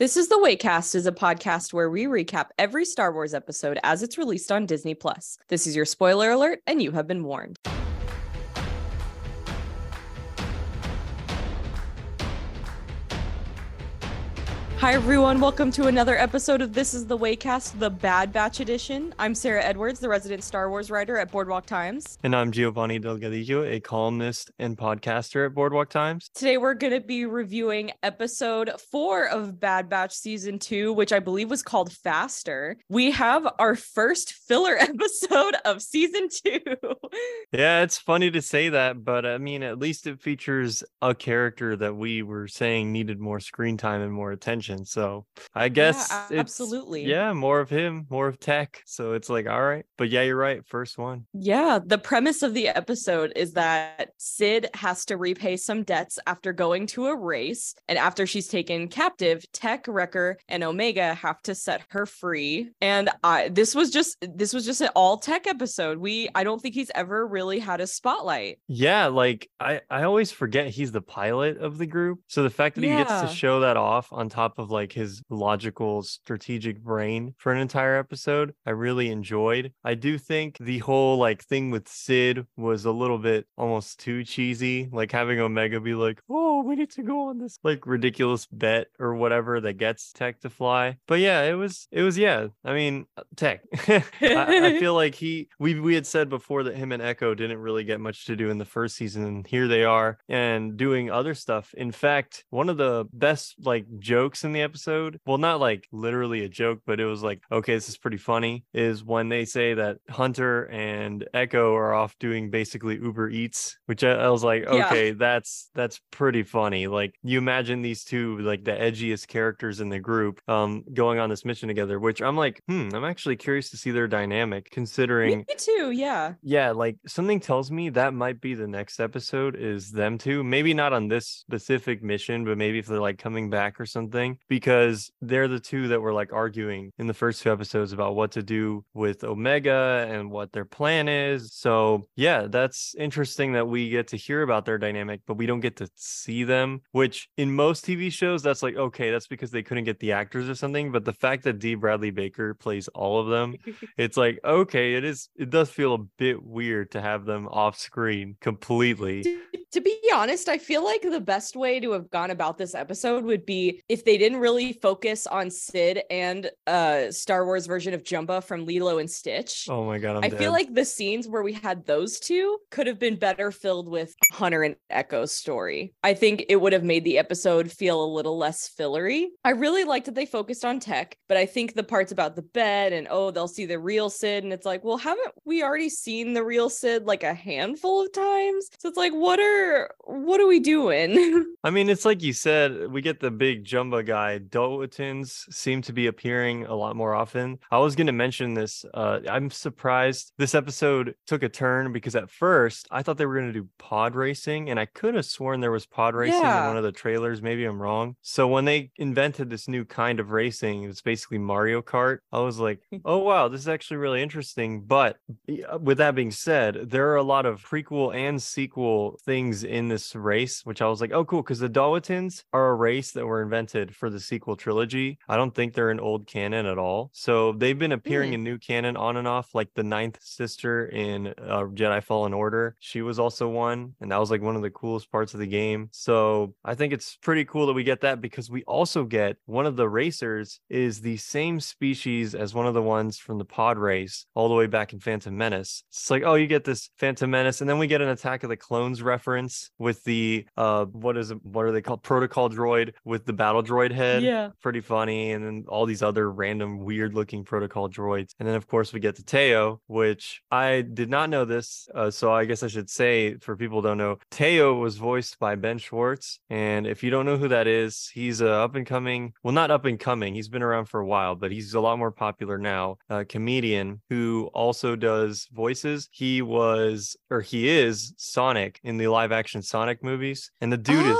This is the Waycast is a podcast where we recap every Star Wars episode as it's released on Disney Plus. This is your spoiler alert and you have been warned. Hi, everyone. Welcome to another episode of This is the Waycast, the Bad Batch edition. I'm Sara Edwards, the resident Star Wars writer at Boardwalk Times. And I'm Giovanni Delgadillo, a columnist and podcaster at Boardwalk Times. Today, we're going to be reviewing episode four of Bad Batch season two, which I believe was called Faster. We have our first filler episode of season two. Yeah, it's funny to say that, but I mean, at least it features a character that we were saying needed more screen time and more attention. So I guess Yeah, it's- absolutely. Yeah, more of him, more of tech. So it's like, all right. But yeah, you're right. First one. Yeah, the premise of the episode is that Sid has to repay some debts after going to a race. And after she's taken captive, Tech, Wrecker, and Omega have to set her free. And I this was just this was just an all tech episode. We I don't think he's ever really had a spotlight. Yeah, like I, I always forget he's the pilot of the group. So the fact that he gets to show that off on top of like his logical, strategic brain for an entire episode, I really enjoyed. I do think the whole like thing with Sid was a little bit almost too cheesy, like having Omega be like, "Oh, we need to go on this like ridiculous bet or whatever that gets Tech to fly." But yeah, it was it was yeah. I mean, uh, Tech. I, I feel like he we we had said before that him and Echo didn't really get much to do in the first season, and here they are and doing other stuff. In fact, one of the best like jokes in the episode, well, not like literally a joke, but it was like, okay, this is pretty funny, is when they say that Hunter and Echo are off doing basically Uber Eats, which I, I was like, Yeah. okay, that's that's pretty funny. Like you imagine these two like the edgiest characters in the group um going on this mission together, which I'm like, hmm, I'm actually curious to see their dynamic considering Me too, yeah. yeah, like something tells me that might be the next episode is them two. Maybe not on this specific mission, but maybe if they're like coming back or something, because they're the two that were like arguing in the first two episodes about what to do with Omega and what their plan is. So, yeah, that's interesting that we get to hear about their dynamic, but we don't get to see them, which in most TV shows, that's like, okay, that's because they couldn't get the actors or something. But the fact that D. Bradley Baker plays all of them it's like okay it is it does feel a bit weird to have them off screen completely to, be honest, I feel like the best way to have gone about this episode would be if they didn't really focus on Sid and uh Star Wars version of Jumba from Lilo and Stitch. oh my god I'm I dead. feel like the scenes where we had those two could have been better filled with Hunter and Echo's story. I think it would have made the episode feel a little less fillery. I really liked that they focused on tech, but I think the parts about the bed and oh, they'll see the real Sid, and it's like, well, haven't we already seen the real Sid like a handful of times? So it's like, what are what are we doing? I mean, it's like you said, we get the big Jumba guy. Dowutins seem to be appearing a lot more often. I was going to mention this. Uh, I'm surprised this episode took a turn because at first I thought they were going to do pod racing, and I could have sworn there was pod racing in one of the trailers. Maybe I'm wrong. So when they invented this new kind of racing, it's basically Mario Kart. I was like, oh wow, this is actually really interesting. But uh, with that being said, there are a lot of prequel and sequel things in this race, which I was like, oh, cool, because the Dowutins are a race that were invented for the sequel trilogy. I don't think they're in old canon at all. So they've been appearing Hmm. in new canon on and off, like the ninth sister in uh, Jedi Fallen Order. She was also one, and that was like one of the coolest parts of the game. So I think it's pretty cool that we get that because we also get one of the racers is the same species as one of the ones from the pod race all the way back in Phantom Menace. It's like, oh, you get this Phantom Menace, and then we get an Attack of the Clones reference with the uh, what is it? What are they called? Protocol droid with the battle droid head. yeah. Pretty funny, and then all these other random weird looking protocol droids, and then of course we get to Tay-0, which I did not know this, uh, so I guess I should say for people who don't know, Tay-0 was voiced by Ben Schwartz, and if you don't know who that is, he's a up and coming, well not up and coming, he's been around for a while, but he's a lot more popular now, a comedian who also does voices. He was or he is Sonic in the live action Sonic movies, and the dude is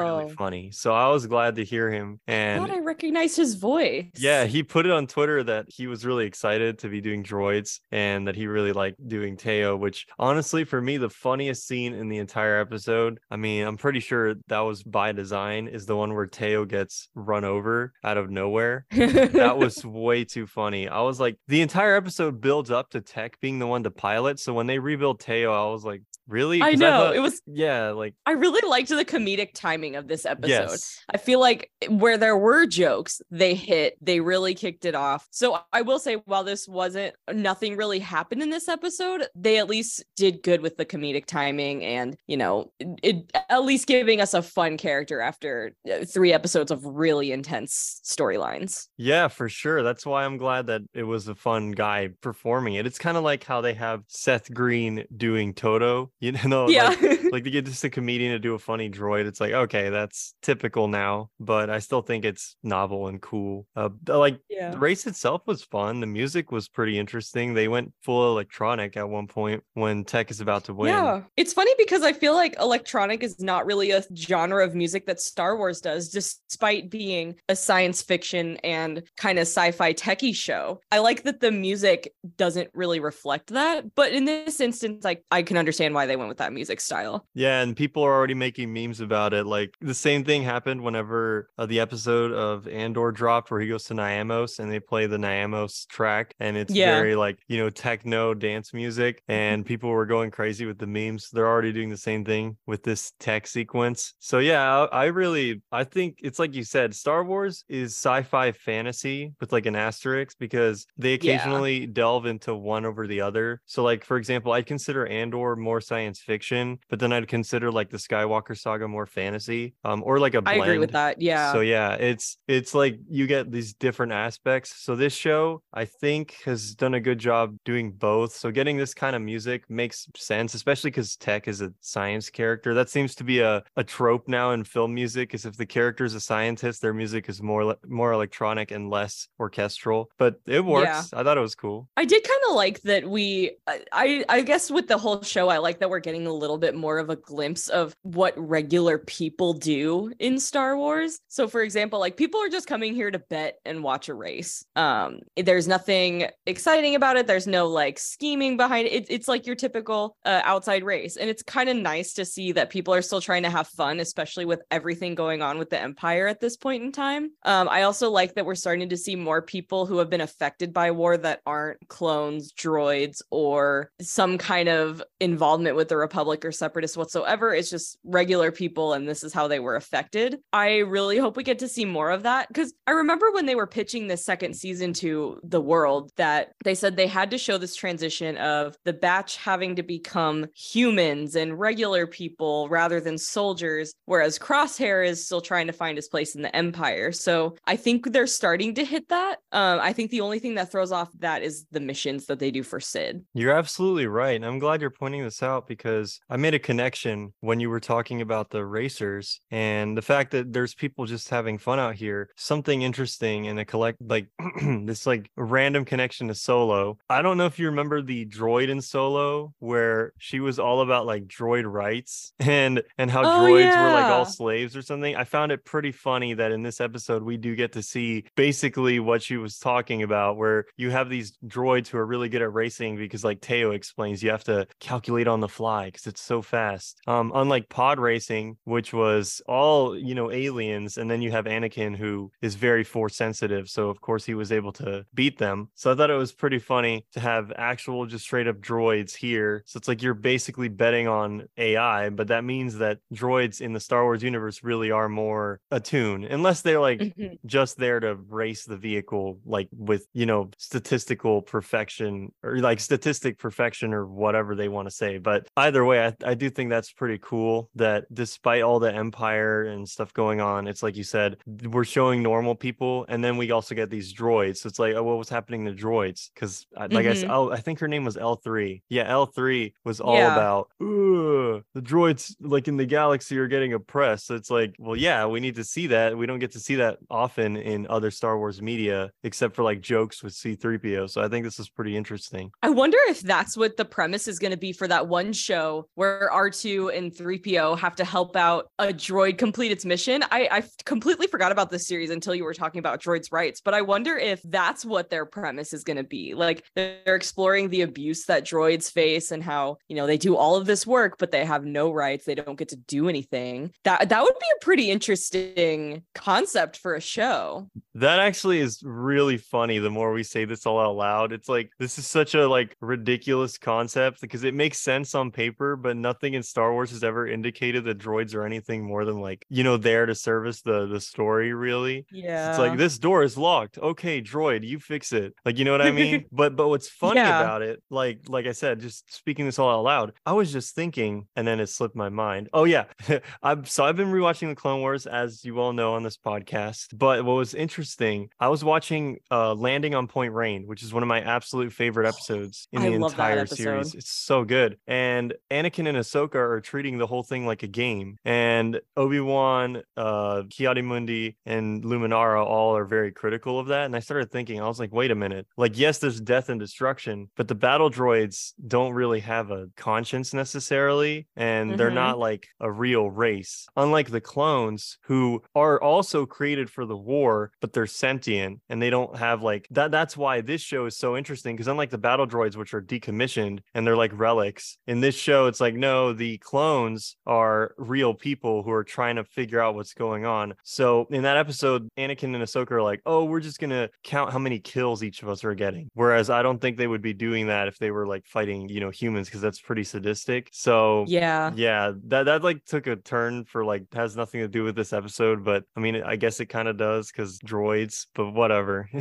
really Oh, funny. So I was glad to hear him. And thought I recognized his voice. yeah, he put it on Twitter that he was really excited to be doing droids and that he really liked doing Tay-0, which honestly, for me, the funniest scene in the entire episode, I mean, I'm pretty sure that was by design, is the one where Tay-0 gets run over out of nowhere. That was way too funny. I was like, the entire episode builds up to Tech being the one to pilot. So when they rebuild Tay-0, I was like, really? I know thought- it was. yeah, like, I really liked the comedic timing of this episode. yes. I feel like where there were jokes, they hit, they really kicked it off. So I will say, while this wasn't nothing really happened in this episode, they at least did good with the comedic timing and, you know, it, it- at least giving us a fun character after uh, three episodes of really intense storylines. Yeah, for sure. That's why I'm glad that it was a fun guy performing it. It's kind of like how they have Seth Green doing Todo, you know, yeah. like, like to get just a comedian to do a funny droid. It's like, okay, that's typical now, but I still think it's novel and cool. Uh, like yeah. the race itself was fun. The music was pretty interesting. They went full electronic at one point when Tech is about to win. Yeah. It's funny because I feel like electronic is not really a genre of music that Star Wars does, despite being a science fiction and kind of sci fi techie show. I like that the music doesn't really reflect that. But in this instance, like I can understand why they went with that music style. Yeah, and people are already making memes about it. Like the same thing happened whenever uh, the episode of Andor dropped, where he goes to Niamos and they play the Niamos track, and it's Yeah. very like you know techno dance music, and people were going crazy with the memes. They're already doing the same thing with this tech sequence. So yeah, I, I really I think it's like you said, Star Wars is sci-fi fantasy with like an asterisk because they occasionally delve into one over the other. So like for example, I'd consider Andor more science fiction, but then I'd consider like the Skywalker saga more fantasy, um, or like a blend. I agree with that. Yeah. So yeah, it's it's like you get these different aspects. So this show, I think, has done a good job doing both. So getting this kind of music makes sense, especially because Tech is a science character. That seems to be a, a trope now in film music. Is if the character is a scientist, their music is more more electronic and less orchestral. But it works. I thought it was cool. I did kind of like that we I I guess with the whole show I like that we're getting a little bit more of a glimpse of what regular people do in Star Wars. So for example, like people are just coming here to bet and watch a race. Um there's nothing exciting about it. There's no like scheming behind it. It- it's like your typical uh, outside race and it's kind of nice to see that people are still trying to have fun especially with everything going on with the empire at this point in time. Um I also like that we're starting to see more people who have been affected by war that aren't clones, droids, or some kind of involvement with the Republic or separatists whatsoever. It's just regular people, and this is how they were affected. I really hope we get to see more of that because I remember when they were pitching this second season to the world that they said they had to show this transition of the batch having to become humans and regular people rather than soldiers, whereas Crosshair is still trying to find his place in the Empire. So I think they're starting to hit that. Um, I think the only thing that throws off that is the missions that they do for Sid. You're absolutely right. And I'm glad you're pointing this out because I made a connection when you were talking about the racers and the fact that there's people just having fun out here. Something interesting in a collect, like this, like random connection to Solo. I don't know if you remember the droid in Solo where she was all about like droid rights and and how Oh, droids were like all slaves or something. I found it pretty funny that in this episode we do get to see basically what she was talking about, where you have these droids who are really good at racing because, like Tay-0 explains, you have to calculate on the fly because it's so fast. Um, unlike pod racing, which was all you know aliens, and then you have Anakin who is very force sensitive, so of course he was able to beat them. So I thought it was pretty funny to have actual just straight up droids here. So it's like you're basically betting on AI, but that means that droids in the Star Wars universe really are more attuned, unless they're like Mhm. just there to race the vehicle like with you know statistical perfection or like statistic perfection or whatever they want to say but either way I, I do think that's pretty cool that despite all the empire and stuff going on it's like you said we're showing normal people and then we also get these droids so it's like oh, what was happening to droids because like I, s- Mhm. oh, I think her name was l3 yeah l3 was all Yeah. about the droids like in the galaxy are getting oppressed so it's like well yeah we need to see that we don't get to see that often in other star wars media except for like jokes with c3po so i think this is pretty interesting I wonder if that's what the premise is going to be for that one show where R2 and 3PO have to help out a droid complete its mission. I, I completely forgot about this series until you were talking about droids' rights, but I wonder if that's what their premise is going to be. Like they're exploring the abuse that droids face and how, you know, they do all of this work, but they have no rights. They don't get to do anything. That that would be a pretty interesting concept for a show. That actually is really funny the more we say this all out loud. It's like this is such a like ridiculous concept because it makes sense on paper, but nothing in Star Wars has ever indicated that droids are anything more than like, you know, there to service the the story really. Yeah. It's like this door is locked. Okay, droid, you fix it. Like, you know what I mean? but but what's funny Yeah. about it, like like I said, just speaking this all out loud, I was just thinking, and then it slipped my mind. Oh yeah. I've so I've been rewatching the Clone Wars, as you all know on this podcast. But what was interesting, I was watching uh Landing on Point Rain, which is one of my absolute favorite episodes in I the entire series. It's so good. And Anakin and Ahsoka are treating the whole thing like a game. And Obi-Wan, uh, Mundi, and Luminara all are very critical of that. And I started thinking, I was like, wait a minute. Like, yes, there's death and destruction, but the battle droids don't really have a conscience necessarily. And they're Mhm. not like a real race. Unlike the clones who are also created for the war, but they're sentient and they don't have like that. That's why this show is so interesting because unlike the battle droids, which are decommissioned and they're like relics, in this show, it's like, no, the clones are real people who are trying to figure out what's going on. So in that episode, Anakin and Ahsoka are like, oh, we're just going to count how many kills each of us are getting. Whereas I don't think they would be doing that if they were like fighting, you know, humans because that's pretty sadistic. So Yeah. yeah, that that like took a turn for like has nothing to do with this episode, but I mean, I guess it kind of does because droids, but whatever.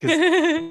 Because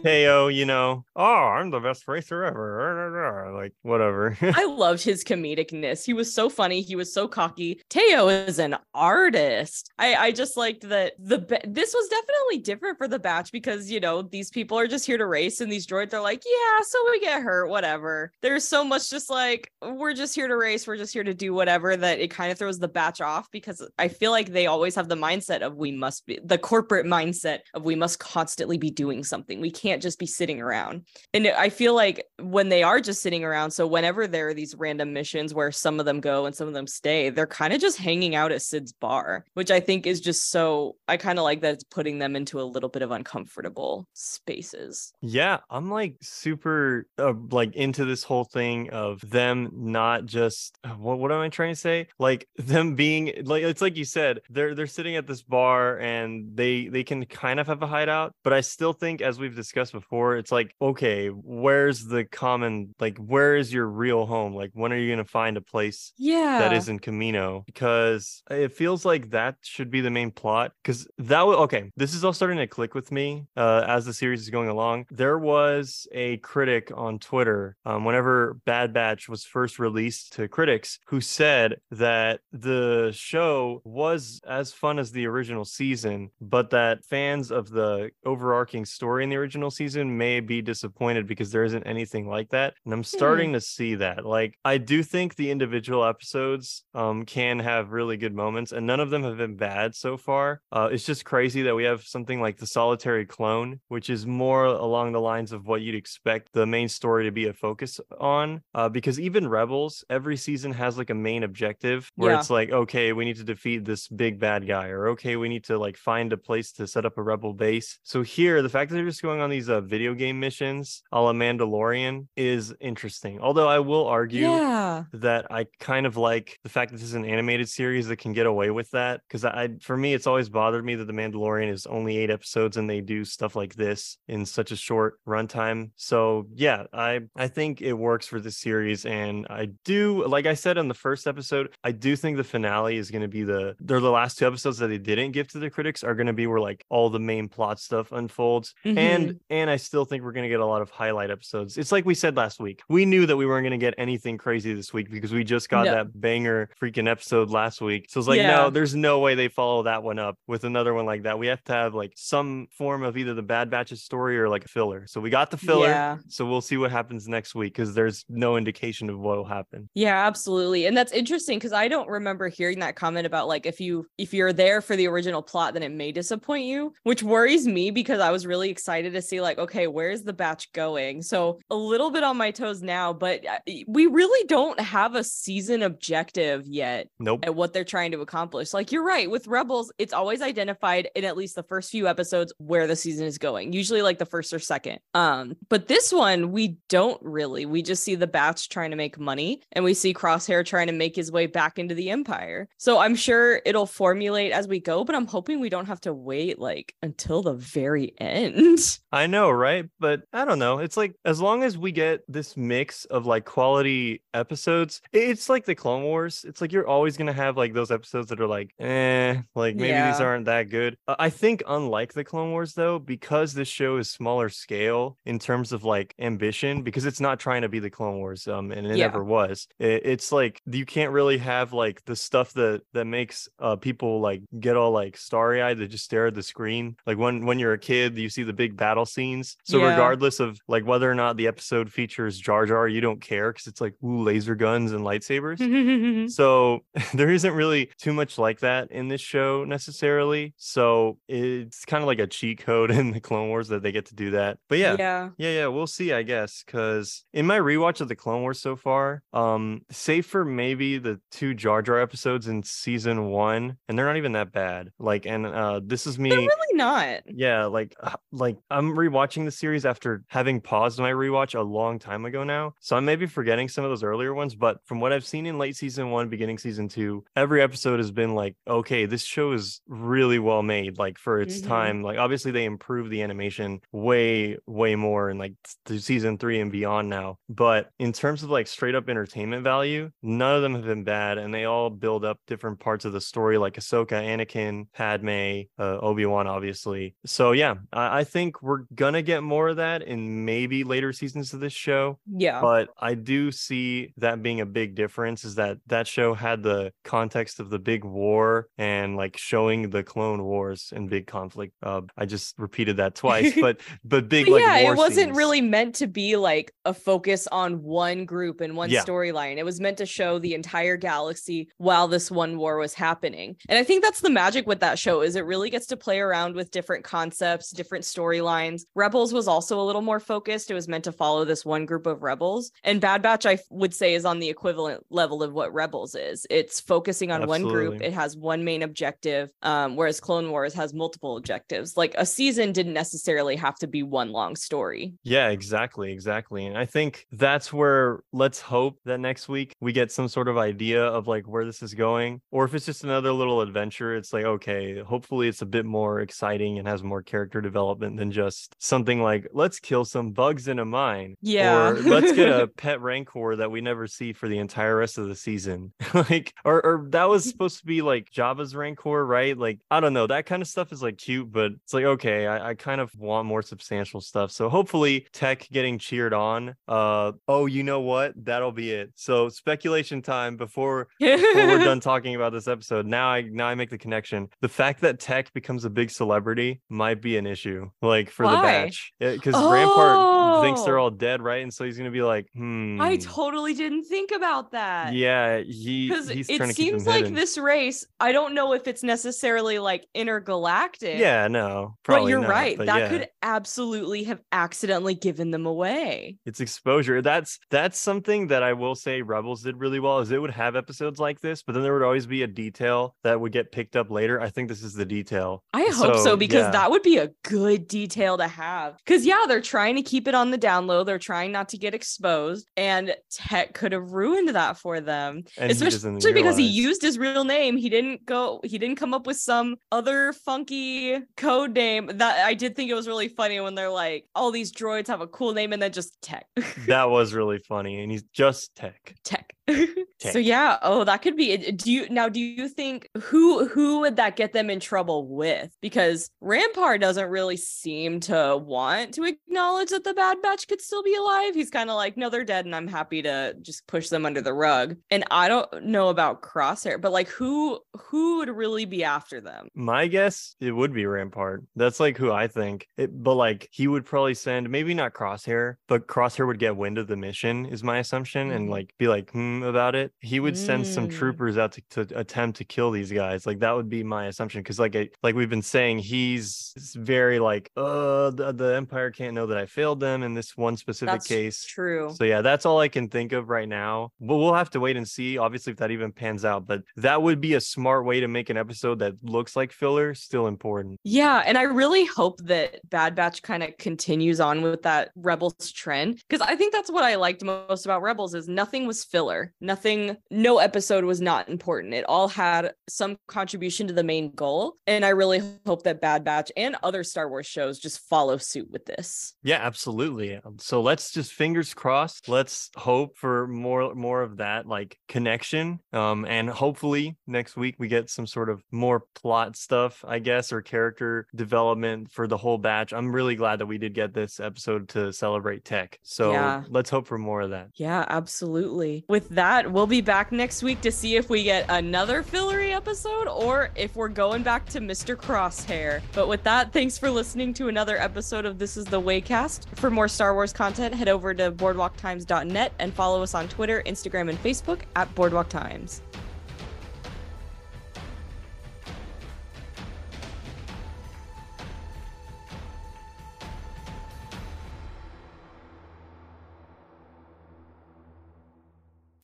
Tay-0, you know, oh, I'm the best racer ever. Like whatever. I loved his comedicness. He was so funny. He was so cocky. Tay-0 is an artist. I I just liked that the this was definitely different for the batch because you know these people are just here to race and these droids are like yeah so we get hurt whatever. There's so much just like we're just here to race. We're just here to do whatever that it kind of throws the batch off because I feel like they always have the mindset of we must be the corporate mindset of we must constantly be doing something. We can't just be sitting around. And I feel like when they are just sitting around, so whenever there are these random missions where some of them go and some of them stay, they're kind of just hanging out at Sid's bar, which I think is just so I kind of like that it's putting them into a little bit of uncomfortable spaces. Yeah, I'm like super uh, like into this whole thing of them not just uh, what what am I trying to say? Like them being like it's like you said, they're they're sitting at this bar and they they can kind of have a hideout, but I still think as we've discussed before, it's like okay, where's the common like where is your real home? Like when are you going to find a place Yeah. that isn't Camino because it feels like that should be the main plot. Because that was okay. This is all starting to click with me uh, as the series is going along. There was a critic on Twitter um, whenever Bad Batch was first released to critics who said that the show was as fun as the original season, but that fans of the overarching story in the original season may be disappointed because there isn't anything like that. And I'm starting to see that. Like, I do think the individual episodes um, can have really good moments, and none of them have been bad so far. Uh, it's just crazy that we have something like the solitary clone, which is more along the lines of what you'd expect the main story to be a focus on. Uh, because even Rebels, every season has like a main objective where Yeah. it's like, okay, we need to defeat this big bad guy, or okay, we need to like find a place to set up a rebel base. So here, the fact that they're just going on these uh, video game missions a la Mandalorian is interesting. Although I will argue Yeah. that I kind of like the fact that this is an animated series that can get away with that because I, for me, it's always bothered me that the Mandalorian is only eight episodes and they do stuff like this in such a short runtime. So yeah, I I think it works for this series, and I do like I said in the first episode, I do think the finale is going to be the they're the last two episodes that they didn't give to the critics are going to be where like all the main plot stuff unfolds, and mm-hmm. and I still think we're going to get a lot of highlight episodes. It's like we said last week, we knew that we weren't going to get anything crazy this week because we just got No. that banger freaking episode last week. So it's like, Yeah. no, there's no way they follow that one up with another one like that. We have to have like some form of either the Bad Batches story or like a filler. So we got the filler. Yeah. So we'll see what happens next week because there's no indication of what will happen. Yeah, absolutely. And that's interesting because I don't remember hearing that comment about like if you if you're there for the original plot, then it may disappoint you, which worries me because I was really excited to see like, okay, where's the batch going? So a little bit on my toes now, but uh, we really don't have a season objective yet. Nope. Nope. at what they're trying to accomplish. Like you're right, with Rebels, it's always identified in at least the first few episodes where the season is going. Usually like the first or second. Um, but this one we don't really. We just see the batch trying to make money and we see Crosshair trying to make his way back into the empire. So I'm sure it'll formulate as we go, but I'm hoping we don't have to wait like until the very end. I know, right? But I don't know. It's like as long as we get this mix of like quality episodes, it's like the Clone Wars. It's like you're always gonna have like those episodes that are like, eh, like maybe these aren't that good. Uh, I think unlike the Clone Wars though, because this show is smaller scale in terms of like ambition, because it's not trying to be the Clone Wars, um, and it Yeah. never was. i- it's like you can't really have like the stuff that that makes uh people like get all like starry eyed. They just stare at the screen. Like when when you're a kid, you see the big battle scenes. So Yeah. regardless of like whether or not the episode features Jar Jar, you don't care because it's like ooh laser guns and lightsabers. So there isn't really too much like that in this show necessarily. So it's kind of like a cheat code in the Clone Wars that they get to do that. But yeah, yeah. yeah, yeah, we'll see, I guess, because in my rewatch of the Clone Wars so far, um, save for maybe the two Jar Jar episodes in season one, and they're not even that bad. Like, and uh, this is me. They're really not. Yeah, like uh, like I'm rewatching the series after having paused my rewatch a long time ago now. So I may be forgetting some of those earlier ones, but from what I've seen in late season 1, beginning season 2, every episode has been like, okay, this show is really well made like for its Mhm. time. Like obviously they improved the animation way way more in like to season 3 and beyond now. But in terms of like straight up entertainment value, none of them have been bad and they all build up different parts of the story like Ahsoka, Anakin, Padme, uh, Obi-Wan obviously. So yeah, I, I think we're gonna get more of that in maybe later seasons of this show. Yeah. But I do see that being a big difference is that that show had the context of the big war and like showing the clone wars and big conflict. Uh, I just repeated that twice, but but big But like yeah, it wasn't scenes. really meant to be like a focus on one group and one Yeah. storyline. It was meant to show the entire galaxy while this one war was happening. And I think that's the magic with that show is it really gets to play around with different concepts, different storylines. Rebels was also a little more focused. It was meant to follow this one group of rebels. And Bad Batch I would say is on the equivalent level of what Rebels is. It's focusing on one group. It has one main objective um whereas Clone Wars has multiple objectives. Like a season didn't necessarily have to be one long story. Yeah, exactly, exactly. And I think that's where let's hope that next week we get some sort of idea of like where this is going. Or if it's just another little adventure, it's like, okay, hopefully it's a bit more exciting and has more character development than just something like, let's kill some bugs in a mine. Yeah. Or let's get a pet rancor that we never see for the entire rest of the season. like, or, or that was supposed to be like Jabba's rancor, right? Like, I don't know. That kind of stuff is like cute, but it's like, okay, I, I kind of want more substantial stuff. So hopefully tech getting cheered on. Uh oh, you know what? That'll be it. So speculation time before before we're done talking about this episode. Now I now I make the connection. The fact that Tech becomes a big celebrity might be an issue, like for the batch, because Rampart thinks they're Oh. all dead, right? And so he's gonna be like, hmm. I totally didn't think about that. yeah, he Because he's it trying to keep seems like hidden. this race, I don't know if it's necessarily like intergalactic. Yeah, no, But you're not, right. but that yeah. could absolutely have accidentally given them away. it's exposure that's that's something that i will say rebels did really well is it would have episodes like this but then there would always be a detail that would get picked up later i think this is the detail I hope so, because yeah. that would be a good detail to have. Because, yeah, they're trying to keep it on the down low. They're trying not to get exposed, and tech could have ruined that for them. and Especially doesn't because he used his real name. He didn't go, he didn't come up with some other funky code name. That I did think it was really funny when they're like, all these droids have a cool name and then just tech. that was really funny and he's just tech tech. So yeah, oh, that could be. Do you now do you think who who would that get them in trouble with? Because Rampart doesn't really seem to want to acknowledge that the Bad Batch could still be alive. He's kind of like, no, they're dead, and I'm happy to just push them under the rug. And I don't know about Crosshair, but like who who would really be after them? my guess it would be rampart that's like who i think it, but like he would probably send maybe not crosshair but crosshair would get wind of the mission is my assumption and Mhm. like be like hmm him about it, he would send some Mm. troopers out to, to attempt to kill these guys. Like that would be my assumption. Cause like I, like we've been saying, he's very like, uh, the, the Empire can't know that I failed them in this one specific That's case. true. So yeah, that's all I can think of right now. But we'll have to wait and see, obviously, if that even pans out. But that would be a smart way to make an episode that looks like filler, still important. Yeah, and I really hope that Bad Batch kind of continues on with that Rebels trend because I think that's what I liked most about Rebels is nothing was filler. Nothing no episode was not important. It all had some contribution to the main goal, and I really hope that Bad Batch and other Star Wars shows just follow suit with this. Yeah, absolutely. Um, So let's just fingers crossed. Let's hope for more more of that like connection. Um, and hopefully next week we get some sort of more plot stuff, I guess, or character development for the whole batch. I'm really glad that we did get this episode to celebrate tech. So Yeah. let's hope for more of that. Yeah, absolutely. With that, we'll be back next week to see if we get another fillery episode or if we're going back to Mr. Crosshair. But with that, thanks for listening to another episode of This is the Waycast. For more Star Wars content, head over to boardwalktimes.net and follow us on Twitter, Instagram, and Facebook at Boardwalk Times.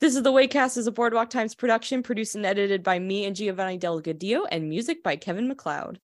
This is the Waycast is a Boardwalk Times production, produced and edited by me and Giovanni Delgadillo, and music by Kevin MacLeod.